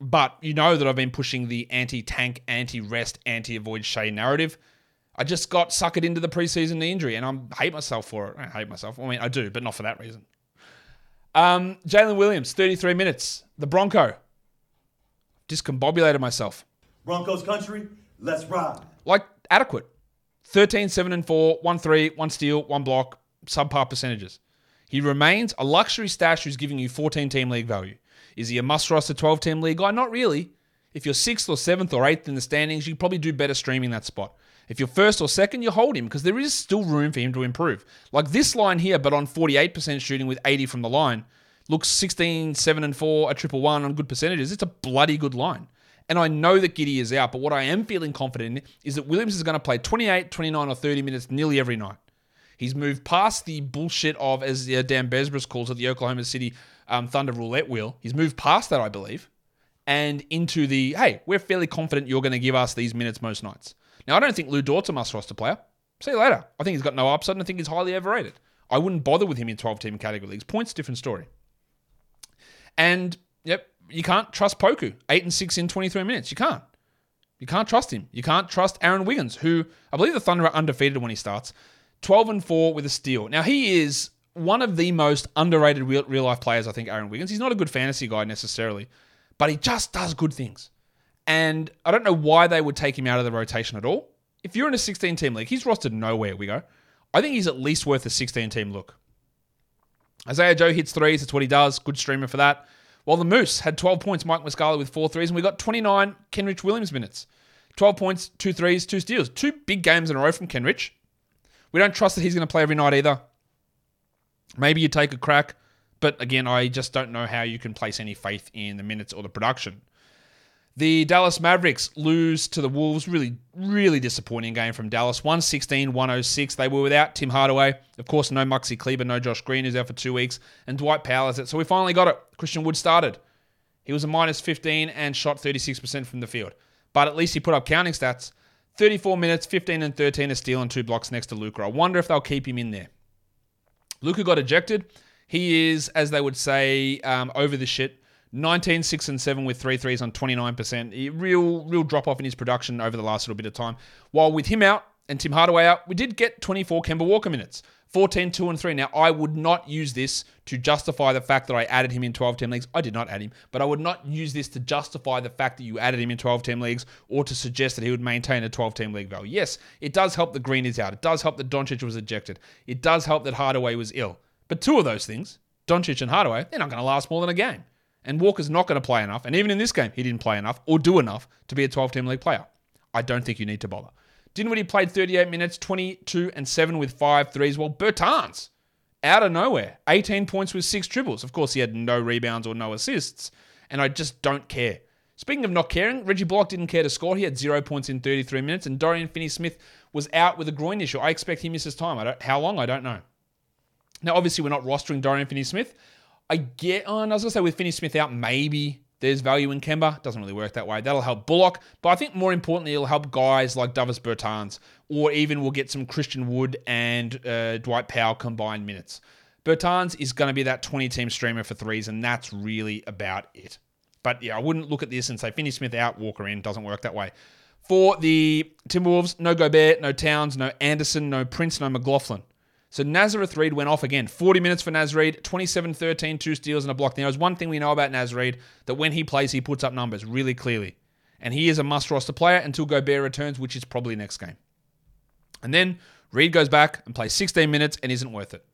but you know that I've been pushing the anti tank, anti rest, anti avoid Shai narrative. I just got suckered into the preseason knee injury, and I hate myself for it. I hate myself. I mean, I do, but not for that reason. Um, Jalen Williams, 33 minutes. The Bronco. Discombobulated myself. Broncos country, let's ride. Like, adequate. 13, 7, and 4, 1 3, 1 steal, 1 block, subpar percentages. He remains a luxury stash who's giving you 14 team league value. Is he a must roster 12 team league guy? Not really. If you're 6th or 7th or 8th in the standings, you probably do better streaming that spot. If you're first or second, you hold him because there is still room for him to improve. Like this line here, but on 48% shooting with 80 from the line, looks 16, 7 and 4, a triple one on good percentages. It's a bloody good line. And I know that Giddey is out, but what I am feeling confident in is that Williams is going to play 28, 29, or 30 minutes nearly every night. He's moved past the bullshit of, as Dan Besbris calls it, the Oklahoma City um, Thunder roulette wheel. He's moved past that, I believe, and into the hey, we're fairly confident you're going to give us these minutes most nights. Now, I don't think Lu Dort's a must roster player. See you later. I think he's got no upside and I think he's highly overrated. I wouldn't bother with him in 12 team category leagues. Points, different story. And, yep, you can't trust Poku. 8 and 6 in 23 minutes. You can't. You can't trust him. You can't trust Aaron Wiggins, who I believe the Thunder are undefeated when he starts. 12 and 4 with a steal. Now, he is one of the most underrated real life players, I think, Aaron Wiggins. He's not a good fantasy guy necessarily, but he just does good things. And I don't know why they would take him out of the rotation at all. If you're in a 16 team league, he's rostered nowhere, we go. I think he's at least worth a 16 team look. Isaiah Joe hits threes, that's what he does. Good streamer for that. While the Moose had 12 points, Mike Muscala with four threes, and we got 29 Kenrich Williams minutes. 12 points, two threes, two steals. Two big games in a row from Kenrich. We don't trust that he's going to play every night either. Maybe you take a crack, but again, I just don't know how you can place any faith in the minutes or the production. The Dallas Mavericks lose to the Wolves. Really, really disappointing game from Dallas. 116 106. They were without Tim Hardaway. Of course, no Maxi Kleber, no Josh Green, who's out for two weeks, and Dwight Powell is it. So we finally got it. Christian Wood started. He was a minus 15 and shot 36% from the field. But at least he put up counting stats 34 minutes, 15 and 13, a steal and two blocks next to Luka. I wonder if they'll keep him in there. Luka got ejected. He is, as they would say, um, over the shit. 19, 6, and 7 with three threes on 29%. Real, real drop off in his production over the last little bit of time. While with him out and Tim Hardaway out, we did get 24 Kemba Walker minutes. 14, 2, and 3. Now, I would not use this to justify the fact that I added him in 12 team leagues. I did not add him, but I would not use this to justify the fact that you added him in 12 team leagues or to suggest that he would maintain a 12 team league value. Yes, it does help that Green is out. It does help that Doncic was ejected. It does help that Hardaway was ill. But two of those things, Doncic and Hardaway, they're not going to last more than a game. And Walker's not going to play enough. And even in this game, he didn't play enough or do enough to be a 12 team league player. I don't think you need to bother. Dinwiddie played 38 minutes, 22 and 7 with five threes, while Bertans, out of nowhere, 18 points with six triples. Of course, he had no rebounds or no assists, and I just don't care. Speaking of not caring, Reggie Bullock didn't care to score. He had zero points in 33 minutes, and Dorian Finney-Smith was out with a groin issue. I expect he misses time. I don't, how long? I don't know. Now, obviously, we're not rostering Dorian Finney-Smith. I get on. I was gonna say with Finney-Smith out, maybe there's value in Kemba. Doesn't really work that way. That'll help Bullock, but I think more importantly, it'll help guys like Davis Bertans, or even we'll get some Christian Wood and uh, Dwight Powell combined minutes. Bertans is going to be that 20 team streamer for threes, and that's really about it. But yeah, I wouldn't look at this and say Finney Smith out, Walker in. Doesn't work that way. For the Timberwolves, no Gobert, no Towns, no Anderson, no Prince, no McLaughlin. So Nazareth Reid went off again. 40 minutes for Naz Reid, 27 13, two steals and a block. Now, there's one thing we know about Naz that when he plays, he puts up numbers really clearly. And he is a must roster player until Gobert returns, which is probably next game. And then Reid goes back and plays 16 minutes and isn't worth it.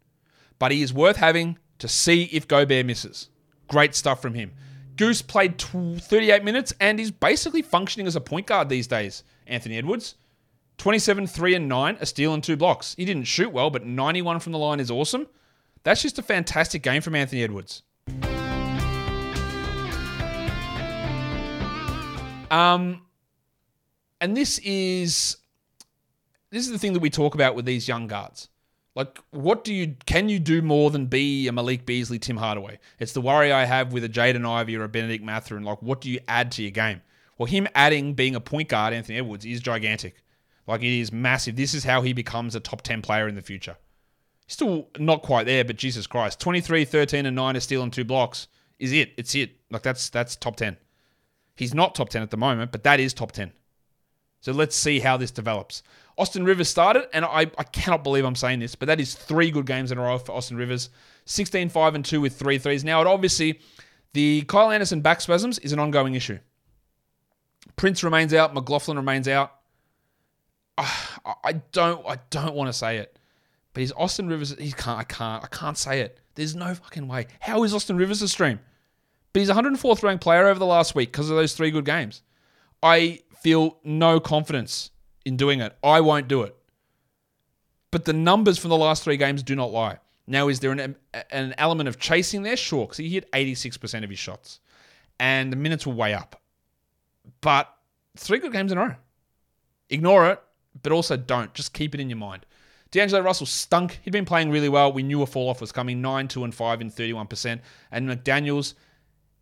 But he is worth having to see if Gobert misses. Great stuff from him. Goose played 38 minutes and is basically functioning as a point guard these days, Anthony Edwards. 27, 3 and 9, a steal and two blocks. He didn't shoot well, but 91 from the line is awesome. That's just a fantastic game from Anthony Edwards. Um, and this is this is the thing that we talk about with these young guards. Like, what do you can you do more than be a Malik Beasley, Tim Hardaway? It's the worry I have with a Jaden Ivey or a Benedict Mathurin. Like, what do you add to your game? Well, him adding being a point guard, Anthony Edwards, is gigantic. Like it is massive. This is how he becomes a top 10 player in the future. Still not quite there, but Jesus Christ. 23, 13, and 9 a steal and two blocks is it. It's it. Like that's that's top 10. He's not top 10 at the moment, but that is top 10. So let's see how this develops. Austin Rivers started, and I, I cannot believe I'm saying this, but that is three good games in a row for Austin Rivers. 16, 5, and 2 with three threes. Now, it obviously, the Kyle Anderson back spasms is an ongoing issue. Prince remains out, McLaughlin remains out. I don't I don't want to say it, but he's Austin Rivers. He can't. I can't. I can't say it. There's no fucking way. How is Austin Rivers a stream? But he's 104th ranked player over the last week because of those three good games. I feel no confidence in doing it. I won't do it. But the numbers from the last three games do not lie. Now, is there an, an element of chasing there? Sure, because he hit 86% of his shots. And the minutes were way up. But three good games in a row. Ignore it but also don't. Just keep it in your mind. D'Angelo Russell stunk. He'd been playing really well. We knew a fall off was coming 9, 2, and 5 in 31%. And McDaniels,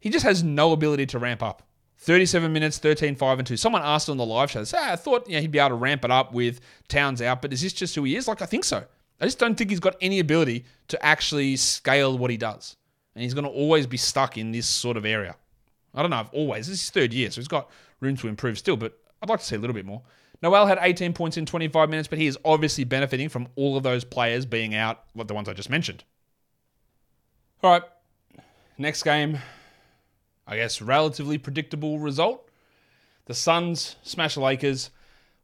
he just has no ability to ramp up. 37 minutes, 13, 5, and 2. Someone asked on the live show, I thought he'd be able to ramp it up with Towns out, but is this just who he is? Like, I think so. I just don't think he's got any ability to actually scale what he does. And he's going to always be stuck in this sort of area. I don't know I've always. This is his third year, so he's got room to improve still, but I'd like to see a little bit more. Nowell had 18 points in 25 minutes, but he is obviously benefiting from all of those players being out, like the ones I just mentioned. All right, next game, I guess relatively predictable result. The Suns smash the Lakers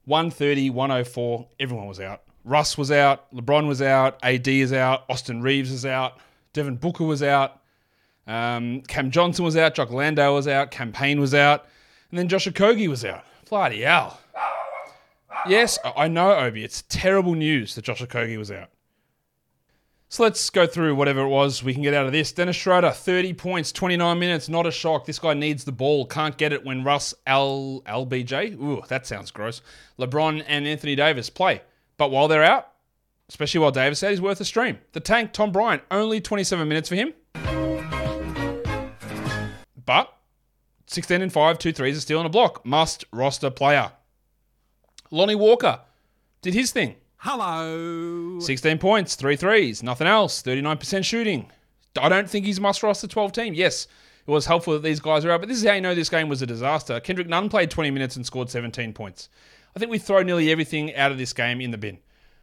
130 104. Everyone was out. Russ was out. LeBron was out. AD is out. Austin Reaves is out. Devin Booker was out. Um, Cam Johnson was out. Jock Landale was out. Cam Payne was out. And then Josh Okogie was out Bloody hell. Yes, I know, Obi. It's terrible news that Josh Okogie was out. So let's go through whatever it was we can get out of this. Dennis Schroeder, 30 points, 29 minutes, not a shock. This guy needs the ball, can't get it when Russ L LBJ, ooh, that sounds gross. LeBron and Anthony Davis play. But while they're out, especially while Davis out, he's worth a stream. The tank, Tom Bryant, only 27 minutes for him. But 16 and 5, two threes, a steal and a block. Must roster player. Lonnie Walker did his thing. Hello. 16 points, three threes, nothing else, 39% shooting. I don't think he's must roster 12 team. Yes, it was helpful that these guys are out, but this is how you know this game was a disaster. Kendrick Nunn played 20 minutes and scored 17 points. I think we throw nearly everything out of this game in the bin.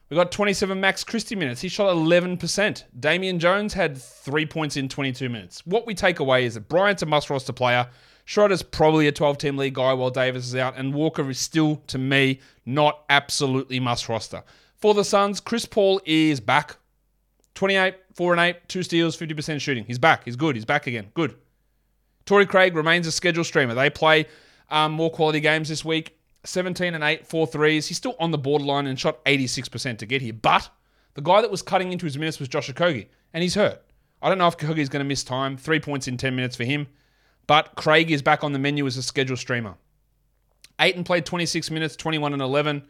We got 27 Max Christie minutes. He shot 11%. Damian Jones had three points in 22 minutes. What we take away is that Bryant's a must roster player. Schroeder's probably a 12 team league guy while Davis is out, and Walker is still, to me, not absolutely must roster. For the Suns, Chris Paul is back. 28, 4 and 8, two steals, 50% shooting. He's back. He's good. He's back again. Good. Torrey Craig remains a scheduled streamer. They play um, more quality games this week. 17 and 8, four threes. He's still on the borderline and shot 86% to get here. But the guy that was cutting into his minutes was Josh Okogie, and he's hurt. I don't know if Okogie's going to miss time. Three points in 10 minutes for him. But Craig is back on the menu as a scheduled streamer. Ayton played 26 minutes, 21 and 11.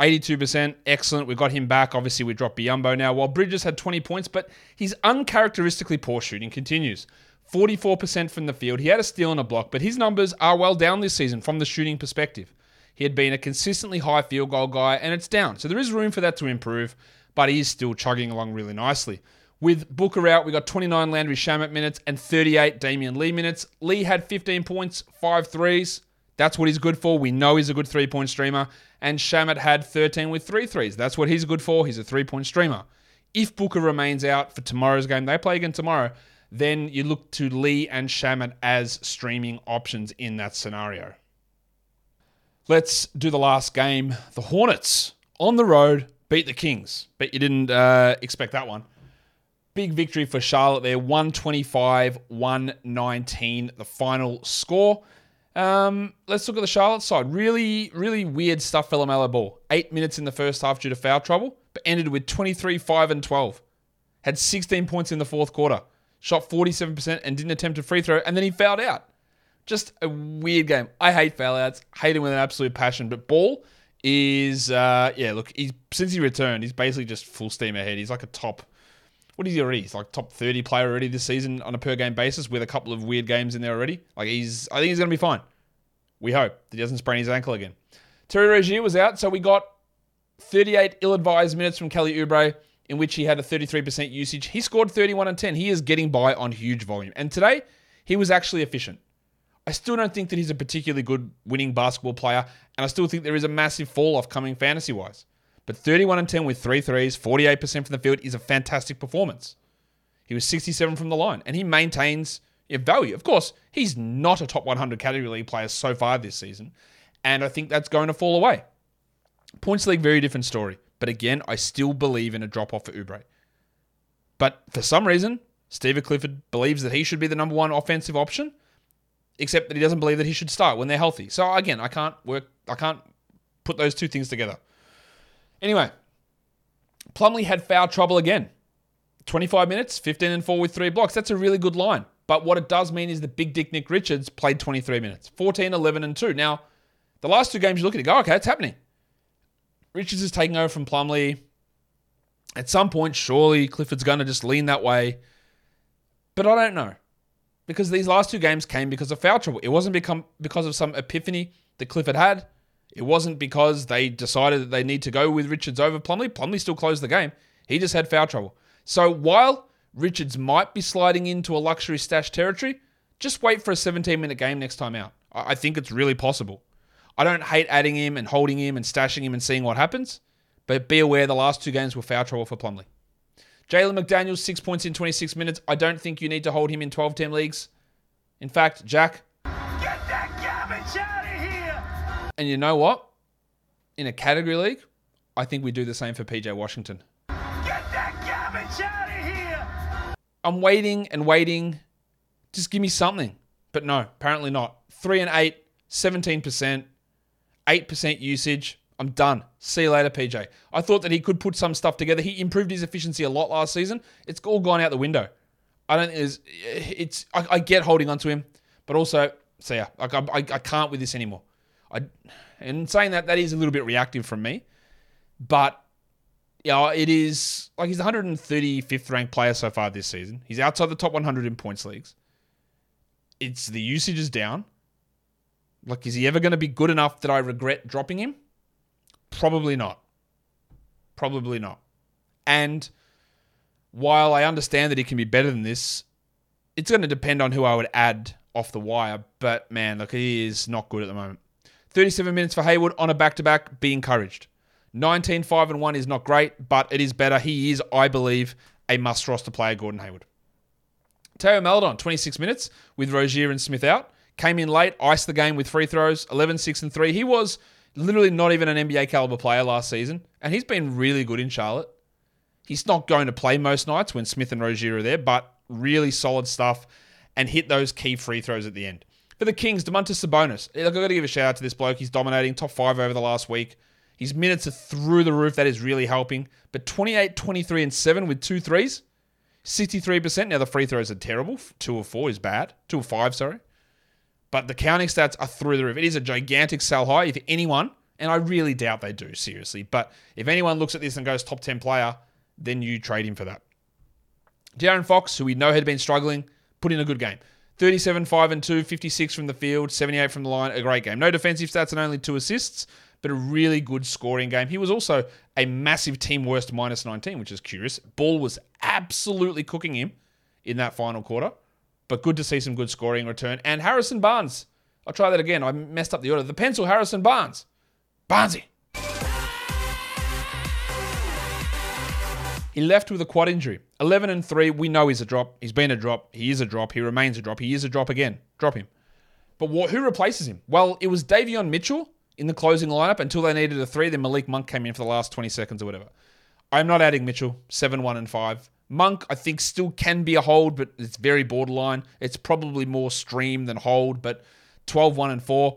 82%, excellent. We got him back. Obviously, we dropped Biyombo now. While Bridges had 20 points, but his uncharacteristically poor shooting continues. 44% from the field. He had a steal and a block, but his numbers are well down this season from the shooting perspective. He had been a consistently high field goal guy, and it's down. So there is room for that to improve, but he is still chugging along really nicely. With Booker out, we got 29 Landry Shamet minutes and 38 Damion Lee minutes. Lee had 15 points, five threes. That's what he's good for. We know he's a good three point streamer. And Shamet had 13 with three threes. That's what he's good for. He's a three point streamer. If Booker remains out for tomorrow's game, they play again tomorrow, then you look to Lee and Shamet as streaming options in that scenario. Let's do the last game. The Hornets on the road beat the Kings. Bet you didn't uh, expect that one. Big victory for Charlotte there 125 119, the final score. Um, let's look at the Charlotte side. Really, really weird stuff for LaMelo Ball. Eight minutes in the first half due to foul trouble, but ended with 23, 5, and 12. Had 16 points in the fourth quarter. Shot 47% and didn't attempt a free throw, and then he fouled out. Just a weird game. I hate foul outs. Hate him with an absolute passion. But Ball is, uh, yeah, look, he's since he returned, he's basically just full steam ahead. He's like a top what is he already? He's like top 30 player already this season on a per game basis with a couple of weird games in there already. Like he's, I think he's going to be fine. We hope that he doesn't sprain his ankle again. Terry Rozier was out, so we got 38 ill-advised minutes from Kelly Oubre, in which he had a 33% usage. He scored 31 and 10. He is getting by on huge volume. And today, he was actually efficient. I still don't think that he's a particularly good winning basketball player, and I still think there is a massive fall off coming fantasy wise. But 31 and 10 with three threes, 48% from the field is a fantastic performance. He was 67 from the line, and he maintains value. Of course, he's not a top 100 category league player so far this season, and I think that's going to fall away. Points league, very different story. But again, I still believe in a drop off for Oubre. But for some reason, Steve Clifford believes that he should be the number one offensive option, except that he doesn't believe that he should start when they're healthy. So again, I can't work, I can't put those two things together. Anyway, Plumlee had foul trouble again. 25 minutes, 15 and 4 with three blocks. That's a really good line. But what it does mean is the Big Dick Nick Richards played 23 minutes, 14, 11, and 2. Now, the last two games you look at it, go, okay, it's happening. Richards is taking over from Plumlee. At some point, surely Clifford's going to just lean that way. But I don't know. Because these last two games came because of foul trouble. It wasn't become because of some epiphany that Clifford had. It wasn't because they decided that they need to go with Richards over Plumlee. Plumlee still closed the game. He just had foul trouble. So while Richards might be sliding into a luxury stash territory, just wait for a 17 minute game next time out. I think it's really possible. I don't hate adding him and holding him and stashing him and seeing what happens, but be aware the last two games were foul trouble for Plumlee. Jalen McDaniels, six points in 26 minutes. I don't think you need to hold him in 12 team leagues. In fact, Jack, and you know what? In a category league, I think we do the same for PJ Washington. Get that garbage out of here! I'm waiting and waiting. Just give me something. But no, apparently not. 3 and 8, 17%. 8% usage. I'm done. See you later, PJ. I thought that he could put some stuff together. He improved his efficiency a lot last season. It's all gone out the window. I don't think there's, it's, I, I get holding on to him, but also, see ya. Like, I, I, I can't with this anymore. I, and saying that, that is a little bit reactive from me, but yeah, it is like he's the 135th ranked player so far this season. He's outside the top 100 in points leagues. It's the usage is down. Like, is he ever going to be good enough that I regret dropping him? Probably not. Probably not. And while I understand that he can be better than this, it's going to depend on who I would add off the wire. But man, look, he is not good at the moment. 37 minutes for Hayward on a back to back. Be encouraged. 19 5 and 1 is not great, but it is better. He is, I believe, a must roster player, Gordon Hayward. Theo Maledon, 26 minutes with Rozier and Smith out. Came in late, iced the game with free throws, 11 6 and 3. He was literally not even an NBA caliber player last season, and he's been really good in Charlotte. He's not going to play most nights when Smith and Rozier are there, but really solid stuff and hit those key free throws at the end. For the Kings, Domantas Sabonis. Look, I've got to give a shout out to this bloke. He's dominating top five over the last week. His minutes are through the roof. That is really helping. But 28, 23, and 7 with two threes. 63%. Now, the free throws are terrible. Two of four is bad. Two of five, sorry. But the counting stats are through the roof. It is a gigantic sell high. If anyone, and I really doubt they do, seriously, but if anyone looks at this and goes top 10 player, then you trade him for that. De'Aaron Fox, who we know had been struggling, put in a good game. 37, 5 and 2, 56 from the field, 78 from the line. A great game. No defensive stats and only two assists, but a really good scoring game. He was also a massive team worst minus 19, which is curious. Ball was absolutely cooking him in that final quarter, but good to see some good scoring return. And Harrison Barnes. I'll try that again. I messed up the order. The pencil, Harrison Barnes. Barnesy. He left with a quad injury. 11 and 3. We know he's a drop. He's been a drop. He is a drop. He remains a drop. He is a drop again. Drop him. But what, who replaces him? Well, it was Davion Mitchell in the closing lineup until they needed a three. Then Malik Monk came in for the last 20 seconds or whatever. I'm not adding Mitchell. 7 1 and 5. Monk, I think, still can be a hold, but it's very borderline. It's probably more stream than hold, but 12 1 and 4.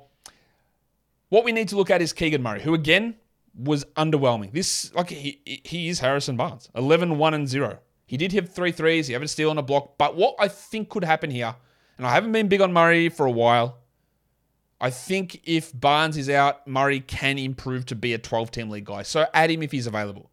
What we need to look at is Keegan Murray, who again was underwhelming. This like he he is Harrison Barnes. 11 1 and 0. He did hit three threes, he had a steal on a block, but what I think could happen here, and I haven't been big on Murray for a while. I think if Barnes is out, Murray can improve to be a 12 team league guy. So add him if he's available.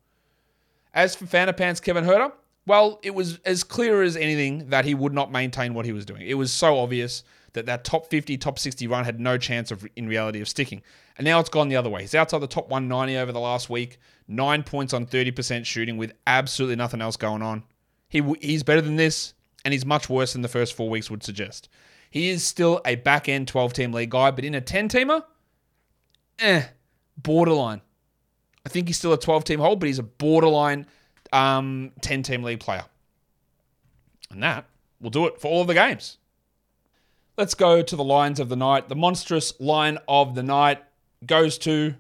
As for Fanapants Kevin Huerter, well, it was as clear as anything that he would not maintain what he was doing. It was so obvious that that top 50, top 60 run had no chance of, in reality, of sticking. And now it's gone the other way. He's outside the top 190 over the last week, nine points on 30% shooting with absolutely nothing else going on. He he's better than this, and he's much worse than the first four weeks would suggest. He is still a back end 12 team league guy, but in a 10 teamer, eh, borderline. I think he's still a 12 team hold, but he's a borderline um, 10 team league player. And that will do it for all of the games. Let's go to the lines of the night. The monstrous line of the night goes to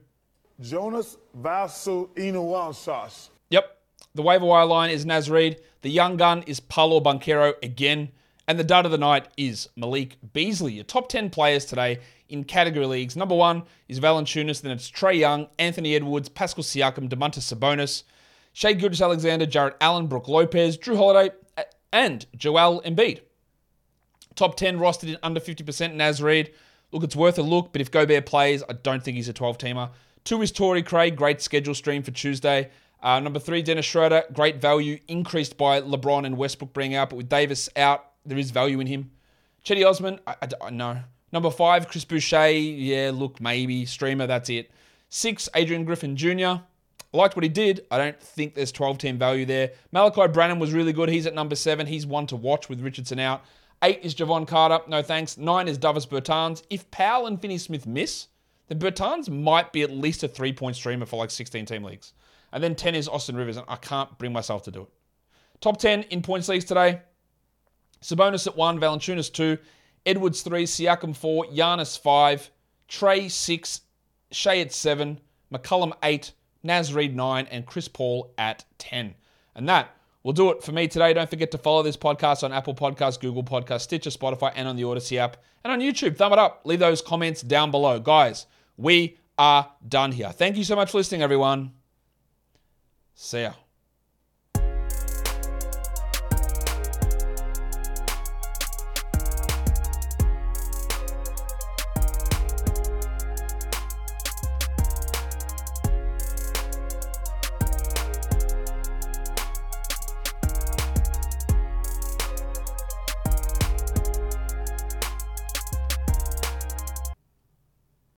Jonas Valanciunas. Yep. The waiver wire line is Naz Reid. The young gun is Paolo Banchero again. And the dud of the night is Malik Beasley. Your top 10 players today in category leagues. Number one is Valanciunas, then it's Trae Young, Anthony Edwards, Pascal Siakam, Domantas Sabonis, Shai Gilgeous-Alexander, Jarrett Allen, Brook Lopez, Jrue Holiday, and Joel Embiid. Top 10 rostered in under 50%, Naz Reid. Look, it's worth a look, but if Gobert plays, I don't think he's a 12 teamer. Two is Torrey Craig, great schedule stream for Tuesday. Uh, number three, Dennis Schroeder, great value, increased by LeBron and Westbrook bring out, but with Davis out, there is value in him. Cedi Osman, I, I, I know. Number five, Chris Boucher, yeah, look, maybe. Streamer, that's it. Six, Adrian Griffin Jr. I liked what he did. I don't think there's 12 team value there. Malaki Branham was really good. He's at number seven. He's one to watch with Richardson out. Eight is Jevon Carter. No thanks. Nine is Davis Bertans. If Powell and Finney Smith miss, then Bertans might be at least a three point streamer for like 16 team leagues. And then 10 is Austin Rivers, and I can't bring myself to do it. Top 10 in points leagues today. Sabonis at 1, Valanciunas 2, Edwards 3, Siakam 4, Giannis 5, Trae 6, Shai at 7, McCollum 8, Naz Reid 9, and Chris Paul at 10. And that will do it for me today. Don't forget to follow this podcast on Apple Podcasts, Google Podcasts, Stitcher, Spotify, and on the Odyssey app. And on YouTube, thumb it up. Leave those comments down below. Guys, we are done here. Thank you so much for listening, everyone. See ya.